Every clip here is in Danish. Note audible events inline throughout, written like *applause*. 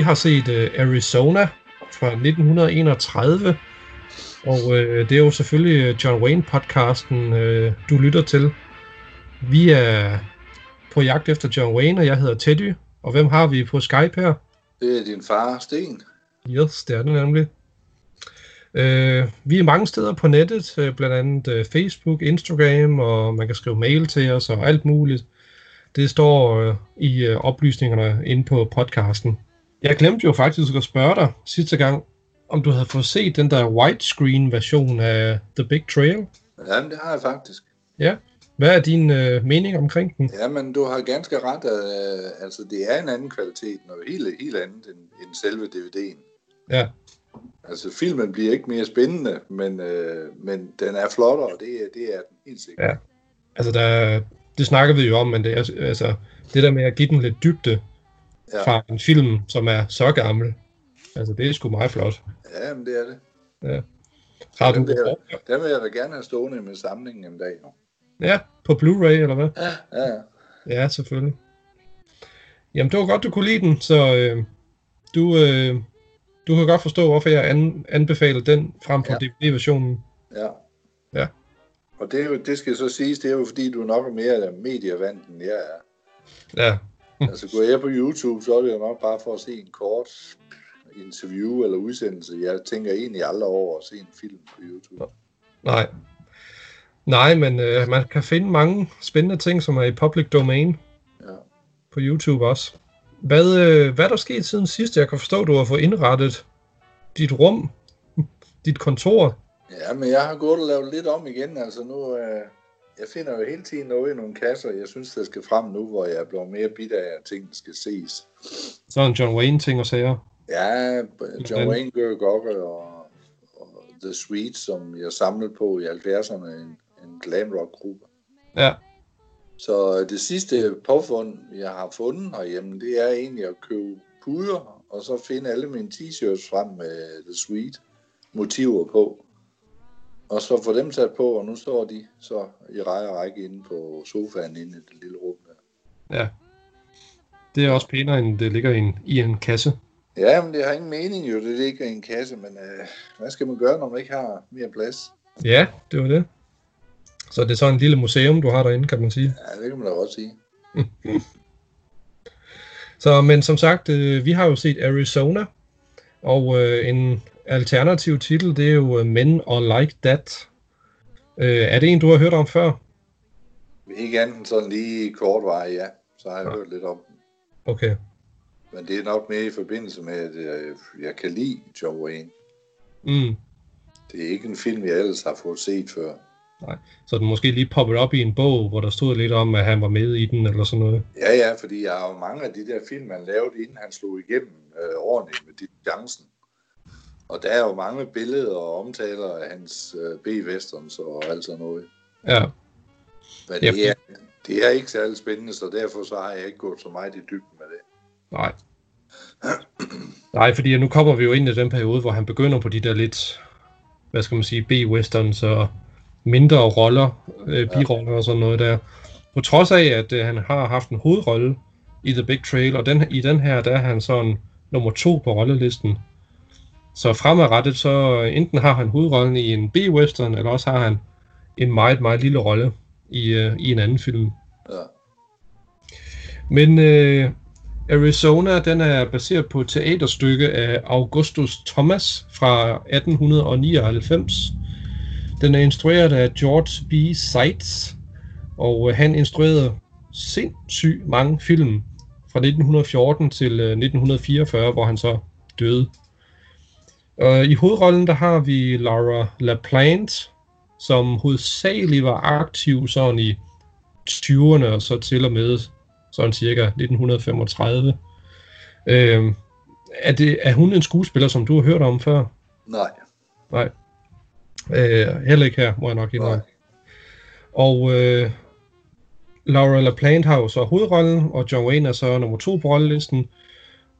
vi har set uh, Arizona fra 1931, og uh, det er jo selvfølgelig John Wayne-podcasten, uh, du lytter til. Vi er på jagt efter John Wayne, og jeg hedder Teddy. Og hvem har vi på Skype her? Det er din far, Sten. Yes, det er det nemlig. Uh, vi er mange steder på nettet, uh, blandt andet uh, Facebook, Instagram, og man kan skrive mail til os og alt muligt. Det står uh, i uh, oplysningerne inde på podcasten. Jeg glemte jo faktisk at spørge dig sidste gang, om du havde fået set den der widescreen version af The Big Trail. Jamen, det har jeg faktisk. Ja. Hvad er din øh, mening omkring den? Jamen, du har ganske ret. Øh, altså, det er en anden kvalitet, noget helt, helt andet end, end selve DVD'en. Ja. Altså, filmen bliver ikke mere spændende, men, øh, men den er flottere, og det, det er den helt sikkert. Ja. Altså, der, det snakker vi jo om, men det er, altså, det der med at give den lidt dybde ja. fra en film, som er så gammel, altså, det er sgu meget flot. Ja, men det er det. Ja. Har den du... Vil jeg, vil jeg da gerne have stående med samlingen en dag. Jo. Ja, på Blu-ray, eller hvad? Ja, ja. Ja, selvfølgelig. Jamen, det var godt, du kunne lide den, så øh, du, øh, du kan godt forstå, hvorfor jeg an, anbefaler den frem for ja. DVD-versionen. Ja. Ja. Og det, er jo, det skal så siges, det er jo fordi, du nok er mere medievand, end jeg er. Ja. Altså, går jeg på YouTube, så er det jo nok bare for at se en kort interview eller udsendelse. Jeg tænker egentlig aldrig over at se en film på YouTube. Nej. Nej, men øh, man kan finde mange spændende ting, som er i public domain. Ja. På YouTube også. Hvad, øh, hvad er der sket siden sidst? Jeg kan forstå, at du har fået indrettet dit rum, *laughs* dit kontor. Ja, men jeg har gået og lavet lidt om igen. Altså nu, øh, jeg finder jo hele tiden noget i nogle kasser, jeg synes, der skal frem nu, hvor jeg er blevet mere bidt af, at tingene skal ses. Sådan John Wayne-ting og sager. Ja, John Wayne gør og, og The Sweet, som jeg samlede på i 70'erne, en, en glam rock gruppe. Ja. Så det sidste påfund, jeg har fundet herhjemme, det er egentlig at købe puder, og så finde alle mine t-shirts frem med The Sweet motiver på. Og så få dem sat på, og nu står de så i række og række inde på sofaen inde i det lille rum der. Ja. Det er også pænere, end det ligger i en, i en kasse. Ja, men det har ingen mening jo, det ligger i en kasse, men øh, hvad skal man gøre, når man ikke har mere plads? Ja, det var det. Så det er sådan en lille museum, du har derinde, kan man sige. Ja, det kan man da godt sige. *laughs* så, men som sagt, øh, vi har jo set Arizona, og øh, en alternativ titel, det er jo Men or Like That. Øh, er det en, du har hørt om før? Ikke andet sådan lige kort vej, ja. Så har jeg ja. hørt lidt om den. Okay. Men det er nok mere i forbindelse med, at jeg, jeg kan lide John Wayne. Mm. Det er ikke en film, jeg ellers har fået set før. Nej, så den måske lige poppet op i en bog, hvor der stod lidt om, at han var med i den, eller sådan noget. Ja, ja, fordi jeg har jo mange af de der film, han lavede, inden han slog igennem øh, ordentligt med dit chancen. Og der er jo mange billeder og omtaler af hans øh, B-westerns og alt sådan noget. Ja. Men det er, det er ikke særlig spændende, så derfor så har jeg ikke gået så meget i dybden med det. Nej. *clears throat* Nej, fordi nu kommer vi jo ind i den periode, hvor han begynder på de der lidt, hvad skal man sige, B-westerns og mindre roller, øh, biroller og sådan noget der. På trods af, at øh, han har haft en hovedrolle i The Big Trail, og den, i den her, der er han sådan nummer to på rollelisten. Så fremadrettet, så enten har han hovedrollen i en B-western, eller også har han en meget, meget lille rolle i, øh, i en anden film. Ja. Men øh, Arizona, den er baseret på et teaterstykke af Augustus Thomas fra 1899. Den er instrueret af George B. Seitz, og han instruerede sindssygt mange film fra 1914 til 1944, hvor han så døde. Og I hovedrollen der har vi Laura LaPlante, som hovedsageligt var aktiv sådan i 20'erne og så til og med sådan cirka 1935. Øh, er, det, er hun en skuespiller, som du har hørt om før? Nej. Nej. Øh, heller ikke her, må jeg nok indrømme. Og øh, Laura LaPlante har jo så hovedrollen, og John Wayne er så nummer to på rollelisten.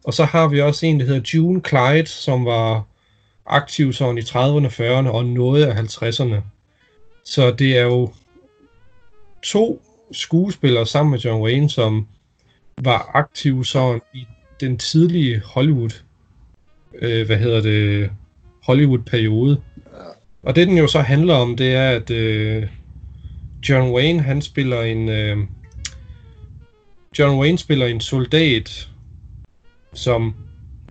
Og så har vi også en, der hedder June Clyde, som var aktiv sådan i 30'erne, 40'erne og noget af 50'erne. Så det er jo to skuespillere sammen med John Wayne, som var aktive sådan i den tidlige Hollywood, øh, hvad hedder det, Hollywood-periode. Ja. Og det den jo så handler om, det er, at øh, John Wayne, han spiller en... Øh, John Wayne spiller en soldat, som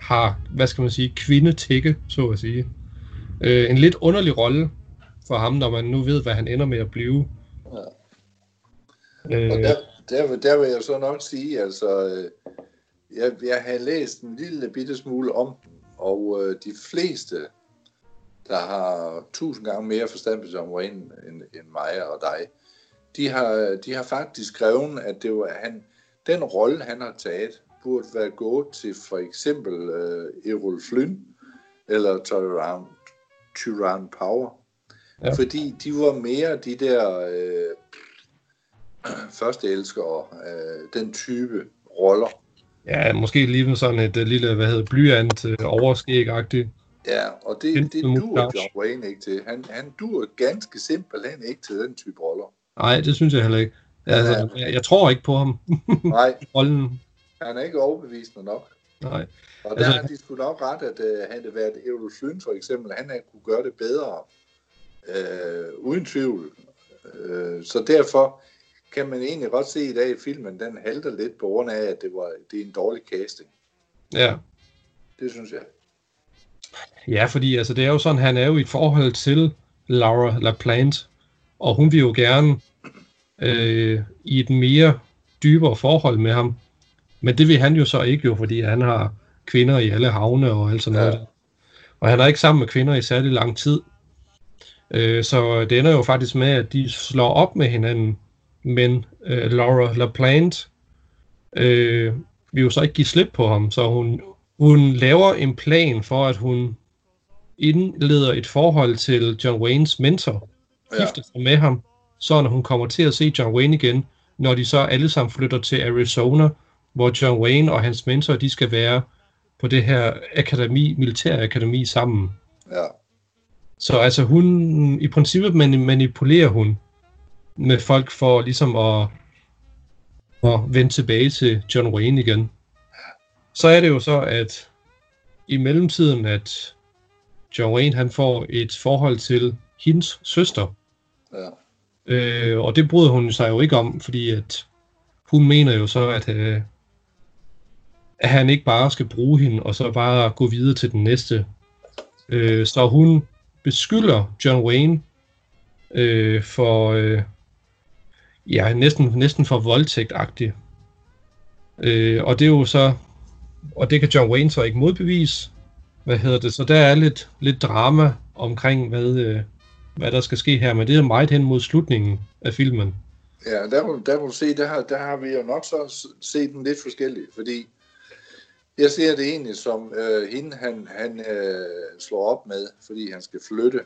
har, hvad skal man sige, kvindetække, så at sige. Øh, en lidt underlig rolle for ham, når man nu ved, hvad han ender med at blive. Ja. Øh, Og der, der, der vil jeg så nok sige, altså, øh, jeg, jeg har læst en lille bitte smule om og øh, de fleste, der har tusind gange mere forstand på John Wayne end, end mig og dig, de har, de har faktisk skrevet, at det var han, den rolle, han har taget, burde være gået til for eksempel øh, Errol Flynn eller Tyran, Tyran Power. Ja. Ja. Fordi de var mere de der øh, *clears throat* første elskere, øh, den type roller. ja, måske lige med sådan et øh, lille, hvad hedder blyant øh, overskæg-agtigt. Ja, og det, Enten det mustache. John Wayne ikke til. Han, han duer ganske simpelthen ikke til den type roller. Nej, det synes jeg heller ikke. Altså, jeg, jeg tror ikke på ham. Nej, *laughs* Rollen. Han er ikke overbevisende nok. Nej. Og der Altså- har de sgu nok ret, at uh, havde det været Errol Flynn for eksempel, han havde kunne gøre det bedre. Uh, uden tvivl. Uh, så derfor kan man egentlig godt se i dag, at filmen den halter lidt på grund af, at det, var, det er en dårlig casting. Ja. Det synes jeg. Ja, fordi altså, det er jo sådan, han er jo i et forhold til Laura LaPlante, og hun vil jo gerne øh, i et mere dybere forhold med ham. Men det vil han jo så ikke jo, fordi han har kvinder i alle havne og alt sådan noget. Ja. der. Og han er ikke sammen med kvinder i særlig lang tid. Øh, så det ender jo faktisk med, at de slår op med hinanden. Men øh, Laura LaPlante øh, vil jo så ikke give slip på ham, så hun, hun laver en plan for, at hun indleder et forhold til John Waynes mentor, Ja, gifter sig med ham, så når hun kommer til at se John Wayne igen, når de så alle sammen flytter til Arizona, hvor John Wayne og hans mentor, de skal være på det her akademi, militærakademi sammen. ja, Så altså hun, i princippet mani- manipulerer hun med folk for ligesom at, at vende tilbage til John Wayne igen. Så er det jo så, at i mellemtiden, at John Wayne han får et forhold til hendes søster. ja. Øh, og det bryder hun sig jo ikke om, fordi at hun mener jo så, at, øh, at han ikke bare skal bruge hende, og så bare gå videre til den næste. Øh, så hun beskylder John Wayne øh, for, øh, ja, næsten, næsten for voldtægtagtig. Øh, og det er jo så, og det kan John Wayne så ikke modbevise. Hvad hedder det? Så der er lidt, lidt drama omkring, hvad, øh, hvad der skal ske her, men det er meget hen mod slutningen af filmen. Ja, der, må- der må du se, der har, der har vi jo nok så set den lidt forskelligt, fordi jeg ser det egentlig som øh, hende, han, han øh, slår op med, fordi han skal flytte.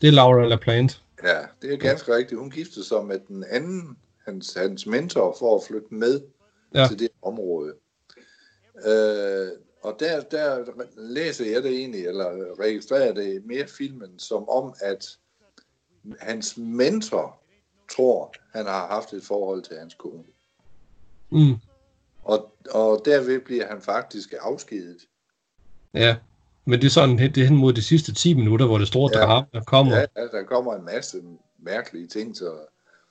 Det er Laura LaPlante. Ja, det er ganske rigtigt. Hun giftede sig med den anden, hans, hans mentor, for at flytte med Ja. ja. til det område. Øh, og der, der læser jeg det egentlig, eller registrerer det mere filmen, som om, at hans mentor tror, han har haft et forhold til hans kone. Mm, Og, og derved bliver han faktisk afskedet. ja, men det er sådan det er hen mod de sidste 10 minutter, hvor det store Ja. drama kommer. Ja, ja, der kommer en masse mærkelige ting, så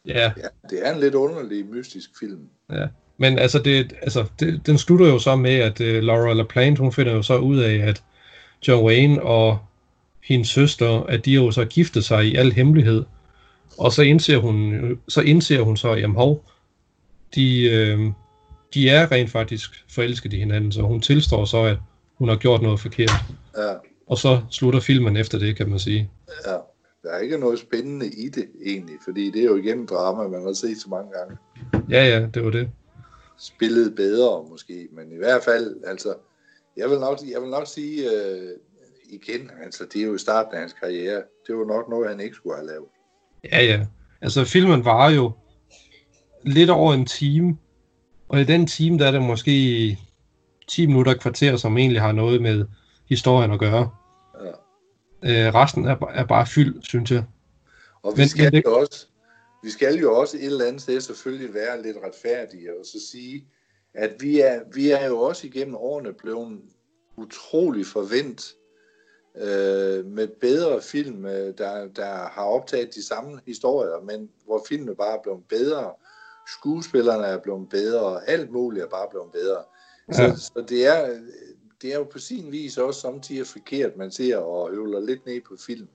Ja, ja, det er en lidt underlig, mystisk film. ja. Men altså, det, altså det, den slutter jo så med, at uh, Laura LaPlante, hun finder jo så ud af, at John Wayne og hendes søster, at de jo så giftet sig i al hemmelighed. Og så indser hun så, indser hun så jamen hov, de, øh, de er rent faktisk forelsket i hinanden, så hun tilstår så, at hun har gjort noget forkert. Ja, Og så slutter filmen efter det, kan man sige. ja. Der er ikke noget spændende i det, egentlig, fordi det er jo igen drama, man har set så mange gange. Ja, ja, det var det. Spillet bedre, måske, men i hvert fald, altså, jeg vil nok, jeg vil nok sige øh, igen, altså, det er jo i starten af hans karriere. Det var nok noget, han ikke skulle have lavet. Ja, ja. Altså, filmen var jo lidt over en time, og i den time, der er det måske 10 minutter kvarter, som egentlig har noget med historien at gøre. Ja. Øh, resten er, er bare fyldt, synes jeg. Og vi Men- skal, men det- jo også, vi skal jo også et eller andet sted selvfølgelig være lidt retfærdige og så sige, at vi er, vi er jo også igennem årene blevet utrolig forvent øh, med bedre film, øh, der, der har optaget de samme historier, men hvor filmene bare er blevet bedre, skuespillerne er blevet bedre, alt muligt er bare blevet bedre. Ja. Så, så det, er, det er jo på sin vis også samtidig forkert, man ser og øvler lidt ned på film,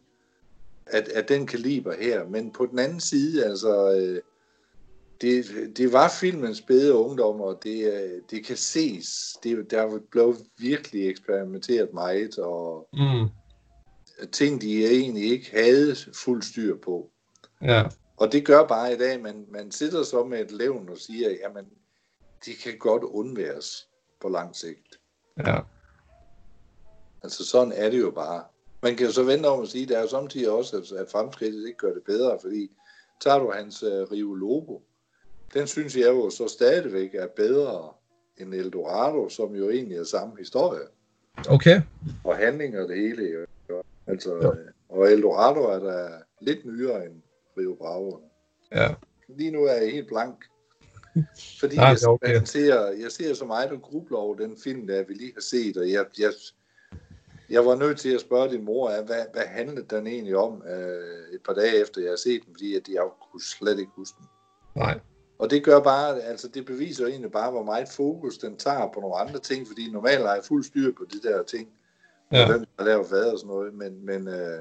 at, at den kaliber her. Men på den anden side, altså, øh, det, det var filmens bedre ungdom, og det, øh, det kan ses. Det, der blev virkelig eksperimenteret meget, og mm. ting, de egentlig ikke havde fuld styr på. Ja. Og det gør bare i dag, at man, man sidder så med et levn og siger, jamen, de kan godt undværes på lang sigt. Ja. Altså sådan er det jo bare. Man kan jo så vente om at sige, at der er jo samtidig også, at fremskridtet ikke gør det bedre, fordi tager du hans uh, Rio Lobo, den synes jeg jo så stadigvæk er bedre end Eldorado, som jo egentlig er samme historie. Okay. Og handling og det hele. Jo. Altså, ja. Og Eldorado er der lidt nyere end Rio Bravo. Ja. Lige nu er jeg helt blank. *laughs* Fordi Nej, jeg, okay. jeg, ser, jeg ser så meget og grubler over den film, der vi lige har set, og jeg, jeg, jeg var nødt til at spørge din mor, hvad, hvad handlede den egentlig om øh, et par dage efter, jeg har set den, fordi at jeg kunne slet ikke huske den. Nej. Og det gør bare, altså det beviser egentlig bare, hvor meget fokus den tager på nogle andre ting, fordi normalt har jeg fuld styr på de der ting, ja. hvem der laver hvad og sådan noget, men, men øh,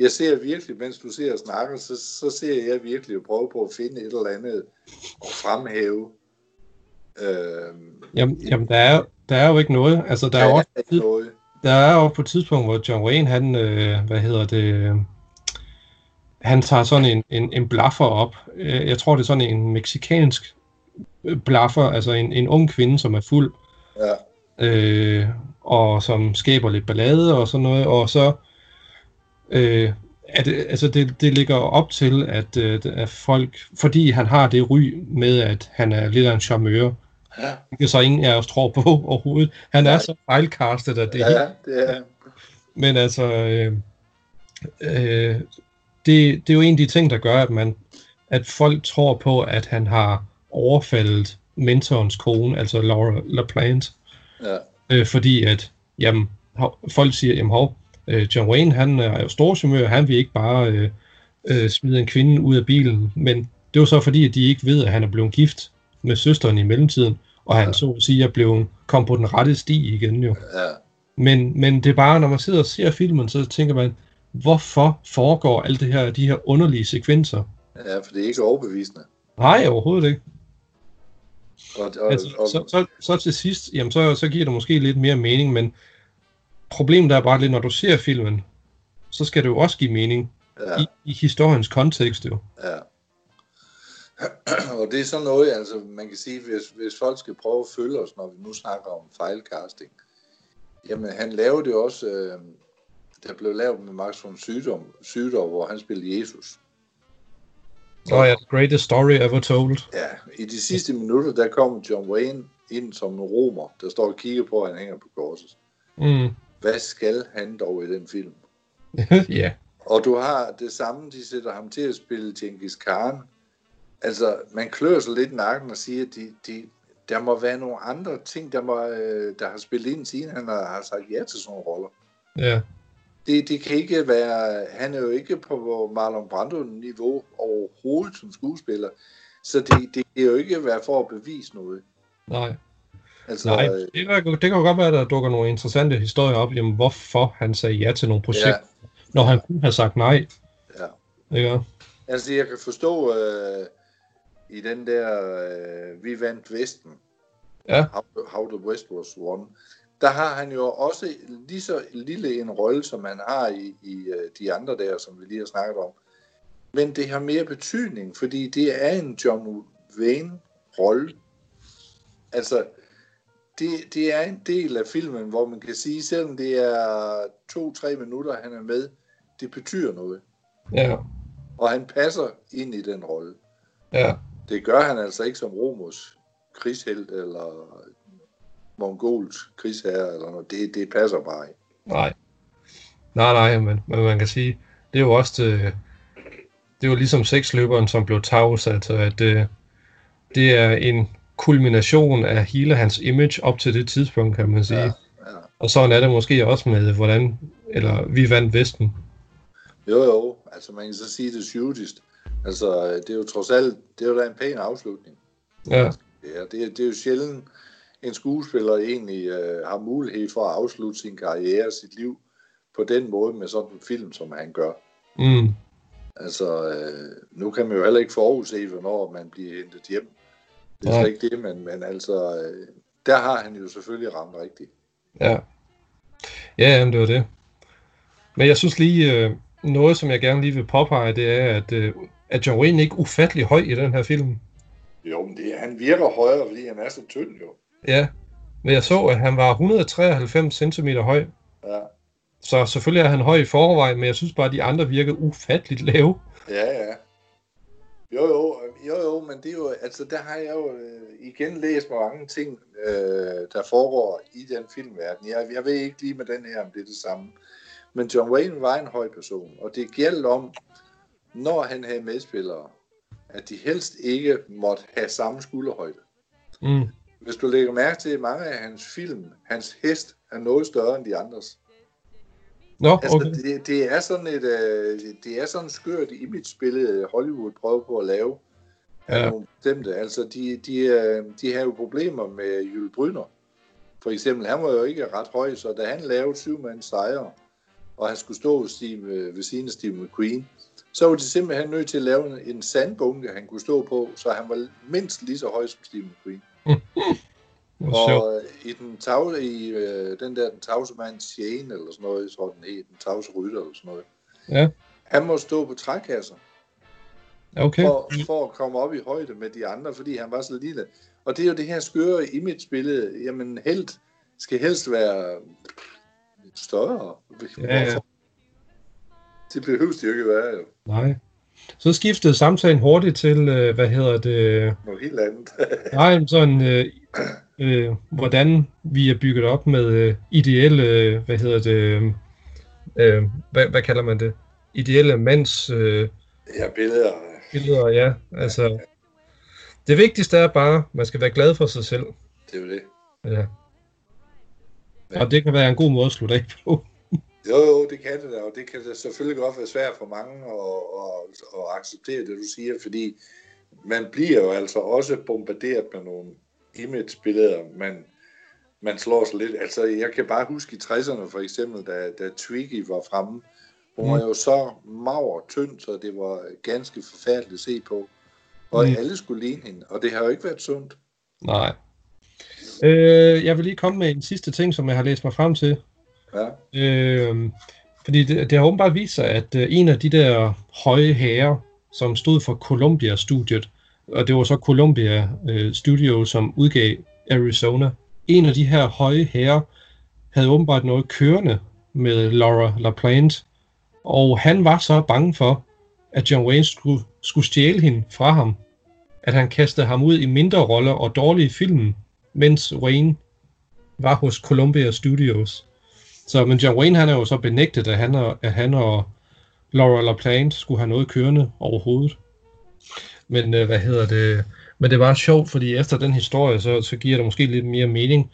jeg ser virkelig, mens du ser og snakker, så, så ser jeg virkelig at prøve på at finde et eller andet og fremhæve. Øh, jamen, jamen der, er, der er jo ikke noget. Altså, der, er, er også, ikke noget. Der er jo på et tidspunkt, hvor John Wayne, han, øh, hvad hedder det, han tager sådan en, en, en blaffer op. Øh, jeg tror, det er sådan en meksikansk blaffer, altså en, en ung kvinde, som er fuld. Ja. Øh, og som skaber lidt ballade og sådan noget, og så øh, at, altså det, det ligger op til, at, øh, at folk, fordi han har det ry med, at han er lidt af en charmeur, ja. det så ingen af os tror på *laughs* overhovedet. Han er så fejlkastet, at det ja, det er Men altså, øh, øh, det, det er jo en af de ting, der gør, at man at folk tror på, at han har overfaldet mentorens kone, altså Laura LaPlante. Ja. Øh, fordi at, jamen, folk siger, jamen hov, øh, John Wayne, han er jo storchumør, han vil ikke bare øh, øh, smide en kvinde ud af bilen, men det var så fordi, at de ikke ved, at han er blevet gift med søsteren i mellemtiden, og han ja. så at sige, at blev, kom på den rette sti igen jo. Ja. Men, men det er bare, når man sidder og ser filmen, så tænker man, hvorfor foregår alt det her, de her underlige sekvenser? Ja, for det er ikke overbevisende. Nej, overhovedet ikke. Og, og, altså, og... Så, så, så til sidst, jamen så, så giver det måske lidt mere mening, men problemet er bare lidt, når du ser filmen, så skal det jo også give mening ja. i, i historiens kontekst jo. Ja. *clears throat* Og det er sådan noget, altså man kan sige, hvis, hvis folk skal prøve at følge os, når vi nu snakker om fejlcasting, jamen han lavede det også, øh, der blev lavet med Max von Sydow, Sydow hvor han spillede Jesus. Åh oh, ja, the greatest story ever told. Ja, i de sidste minutter, der kom John Wayne ind som en romer, der står og kigger på, at han hænger på korset. Mm. Hvad skal han dog i den film? *laughs* ja. Og du har det samme, de sætter ham til at spille Genghis Khan. Altså, man klør sig lidt nakken og siger, at de, de, der må være nogle andre ting, der, må, øh, der har spillet ind, siden han har, har sagt ja til sådan nogle roller. Ja det, det kan ikke være, han er jo ikke på Marlon Brando-niveau overhovedet som skuespiller, så det, det kan jo ikke være for at bevise noget. Nej. Altså, Nej, det kan, det kan jo godt være, at der dukker nogle interessante historier op, jamen hvorfor han sagde ja til nogle projekter, ja. når han kunne have sagt nej. Ja. Ikke? Altså, jeg kan forstå øh, i den der, øh, vi vandt Vesten, ja. How, How the West Was Won, der har han jo også lige så lille en rolle, som han har i, i øh, de andre der, som vi lige har snakket om. Men det har mere betydning, fordi det er en John Wayne-rolle. Altså, det, det er en del af filmen, hvor man kan sige, selvom det er to-tre minutter, han er med, det betyder noget. Ja. Og han passer ind i den rolle. Ja. Det gør han altså ikke som Romos krigshelt eller mongols krigsherre eller noget. Det, det passer bare ikke. Nej. Nej, nej, men, men man kan sige, det er jo også det, det er jo ligesom seksløberen, som blev tavs, altså at det, det er en, kulmination af hele hans image op til det tidspunkt, kan man sige. Ja, Ja. Og sådan er det måske også med, hvordan, eller vi vandt Vesten. Jo, jo. Altså, man kan så sige det shootist. Altså, det er jo trods alt, det er jo da en pæn afslutning. Ja, Ja, det, er- det er jo sjældent, en skuespiller egentlig øh, har mulighed for at afslutte sin karriere, sit liv, på den måde med sådan en film, som han gør. mm, Altså, øh, nu kan man jo heller ikke forudse, hvornår man bliver hentet hjem. Det er Nej. slet ikke det, men, men altså, øh, der har han jo selvfølgelig ramt rigtigt. ja. Ja, jamen, det var det. Men jeg synes lige, øh, noget som jeg gerne lige vil påpege, det er, at, øh, at John Wayne ikke ufattelig høj i den her film. Jo, men det, han virker højere, fordi han er så tynd jo. Ja, men jeg så, at han var 193 cm høj. Ja, Så selvfølgelig er han høj i forvejen, men jeg synes bare, at de andre virker ufatteligt lave. ja, ja. Jo, jo, jo, jo, men det er jo, altså der har jeg jo øh, igen læst mange ting, øh, der foregår i den filmverden. Jeg, jeg ved ikke lige med den her, om det er det samme. Men John Wayne var en høj person, og det gælder om, når han havde medspillere, at de helst ikke måtte have samme skulderhøjde. Mm. Hvis du lægger mærke til mange af hans film, hans hest er noget større end de andres. Nå, Altså, okay. det, det er sådan et, øh, det er sådan et skørt image-billede, Hollywood prøver på at lave Ja. nogle bestemte. Altså, de, de, øh, de har jo problemer med Jules Bryner. For eksempel, han var jo ikke ret høj, så da han lavede syv mands sejre, og han skulle stå ved, Steve, ved siden af Steve McQueen, så var de simpelthen nødt til at lave en, en sandbunke, han kunne stå på, så han var mindst lige så høj som Steve McQueen. *laughs* Og i den, tag, i, øh, den der den tavse mand Shane, eller sådan noget, tror den hed, den tavse rytter, eller sådan noget. Ja. Han må stå på trækasser, Okay. for, for at komme op i højde med de andre, fordi han var så lille. Og det er jo det her skøre image-billede. Jamen, held skal helst være større. Ja, ja. Det behøver det jo ikke være, jo. Nej. Så skiftede samtalen hurtigt til, øh, hvad hedder det, Noget helt andet. *laughs* nej, sådan, øh, øh, hvordan vi er bygget op med øh, ideelle, øh, hvad hedder det, øh, øh, hvad, hvad kalder man det? Ideelle mands øh, ja, billeder. billeder, ja. Altså, det vigtigste er bare, man skal være glad for sig selv. Det er jo det. Ja. Og det kan være en god måde at slutte af på. Jo, jo, det kan det da, og det kan da selvfølgelig godt være svært for mange at, at, at acceptere det, du siger, fordi man bliver jo altså også bombarderet med nogle image-billeder, man, man slår sig lidt. Altså, jeg kan bare huske i 60'erne for eksempel, da, da Twiggy var fremme. Hun var jo så mager tynd, så det var ganske forfærdeligt at se på. Og Mm. mm. alle skulle ligne hende, og det har jo ikke været sundt. Nej. Øh, jeg vil lige komme med en sidste ting, som jeg har læst mig frem til. Ja, Øh, fordi det, det har åbenbart vist sig, at øh, en af de der høje herrer, som stod for Columbia-studiet, og det var så Columbia øh, Studio, som udgav Arizona, en af de her høje herrer havde åbenbart noget kørende med Laura LaPlante, og han var så bange for, at John Wayne skulle, skulle stjæle hende fra ham, at han kastede ham ud i mindre roller og dårlige film, mens Wayne var hos Columbia Studios. Så, men John Wayne han er jo så benægtet, at han og, at han og Laura LaPlante skulle have noget kørende overhovedet. Men øh, hvad hedder det? Men det var sjovt, fordi efter den historie, så, så giver det måske lidt mere mening,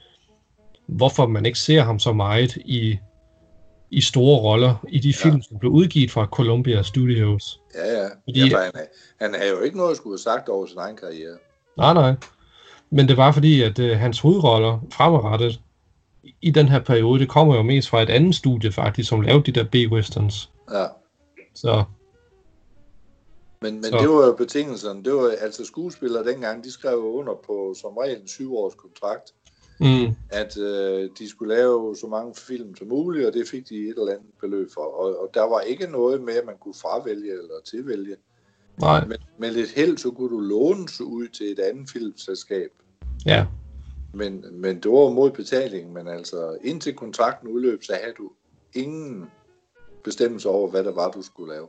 hvorfor man ikke ser ham så meget i, i store roller i de film, som blev udgivet fra Columbia Studios. ja, ja. Fordi- ja han, er, han har jo ikke noget at skulle have sagt over sin egen karriere. Nej, nej. Men det var fordi, at øh, hans hovedroller fremadrettet i den her periode, det kommer jo mest fra et andet studie faktisk, som lavede de der B-westerns. Ja. Så Men, men Så. det var jo betingelserne. Det var altså skuespillere dengang, de skrev under på som regel en syv års kontrakt, mm, at øh, de skulle lave så mange film som muligt, og det fik de et eller andet beløb for. Og, og der var ikke noget med, at man kunne fravælge eller tilvælge. nej, Men med lidt held, så kunne du lånes ud til et andet filmselskab. ja, Men, men det var mod betaling, men altså indtil kontrakten udløb, så havde du ingen bestemmelse over, hvad der var, du skulle lave.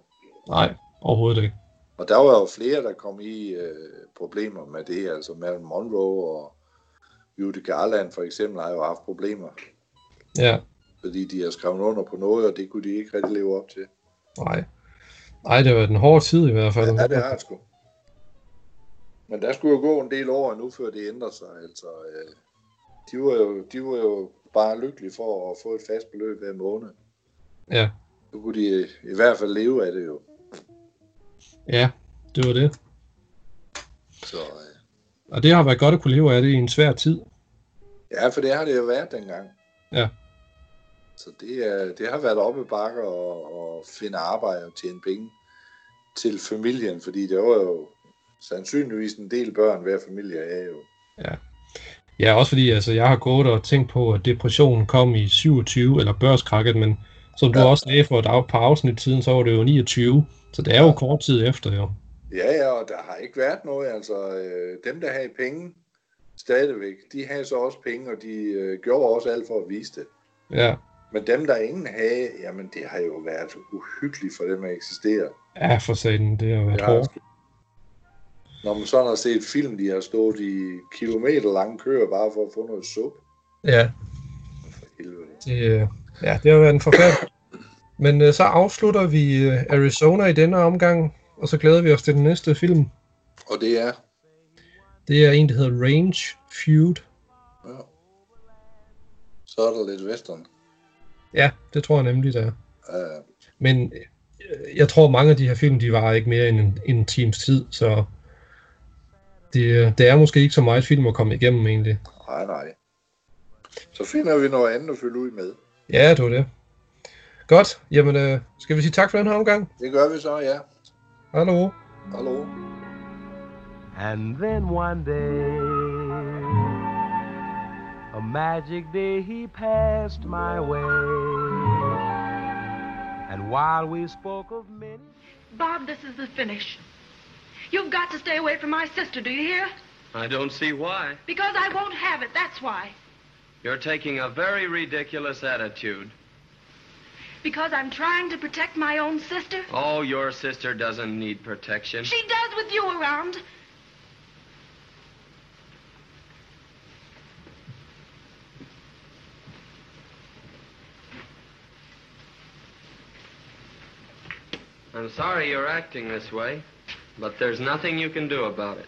nej, overhovedet ikke. Og der var jo flere, der kom i øh, problemer med det, altså Marilyn Monroe og Judy Garland for eksempel har jo haft problemer, Ja, fordi de har skrevet under på noget, og det kunne de ikke rigtig leve op til. nej. Nej, det var den hårde tid i hvert fald. Ja, det har jeg sgu. Men der skulle jo gå en del år nu, før det ændrer sig. Altså, øh, de, var jo, de var jo bare lykkelige for at få et fast beløb hver måned. Ja. Nu kunne de i hvert fald leve af det jo. Ja, det var det. Så, øh, Og det har været godt at kunne leve af det i en svær tid. ja, for det har det jo været dengang. Ja. Så det, er, det har været oppe i bakker og, og finde arbejde og tjene penge til familien, fordi det var jo sandsynligvis en del børn hver familie er jo. Ja, også fordi altså, jeg har gået og tænkt på, at depressionen kom i 27, eller børskrakket, men som du Ja. også sagde for et par afsnit tiden, så var det jo 29. Så det er jo Ja. kort tid efter, jo. Ja, ja, og der har ikke været noget. Altså, øh, dem, der havde penge stadigvæk, de havde så også penge, og de øh, gjorde også alt for at vise det. Ja, Men dem, der ingen havde, jamen det har jo været uhyggeligt for dem at eksistere. ja for satan, det har været Ja, hårdt. Når man sådan har set film, de har stået i kilometer lange køer bare for at få noget suppe. Ja, For helvede. det, øh, ja, det har været en forfærdelig. Men øh, så afslutter vi øh, Arizona i denne omgang, og så glæder vi os til den næste film. Og det er, Det er en, der hedder Range Feud. ja. så er der lidt western. Ja, det tror jeg nemlig, der er. Uh, Men øh, jeg tror, mange af de her film, de var ikke mere end en, en times tid, så det, øh, det er måske ikke så meget film at komme igennem egentlig. nej, nej. Så finder vi noget andet at fylde ud med. Ja, det var det. Godt, jamen øh, skal vi sige tak for den her omgang? Det gør vi så, ja. Hallo? Hallo. And then one day, a magic day he passed my way. And while we spoke of many Bob, this is the finish. You've got to stay away from my sister, do you hear? I don't see why. Because I won't have it, that's why. You're taking a very ridiculous attitude. Because I'm trying to protect my own sister. Oh, your sister doesn't need protection. She does with you around. I'm sorry you're acting this way, but there's nothing you can do about it.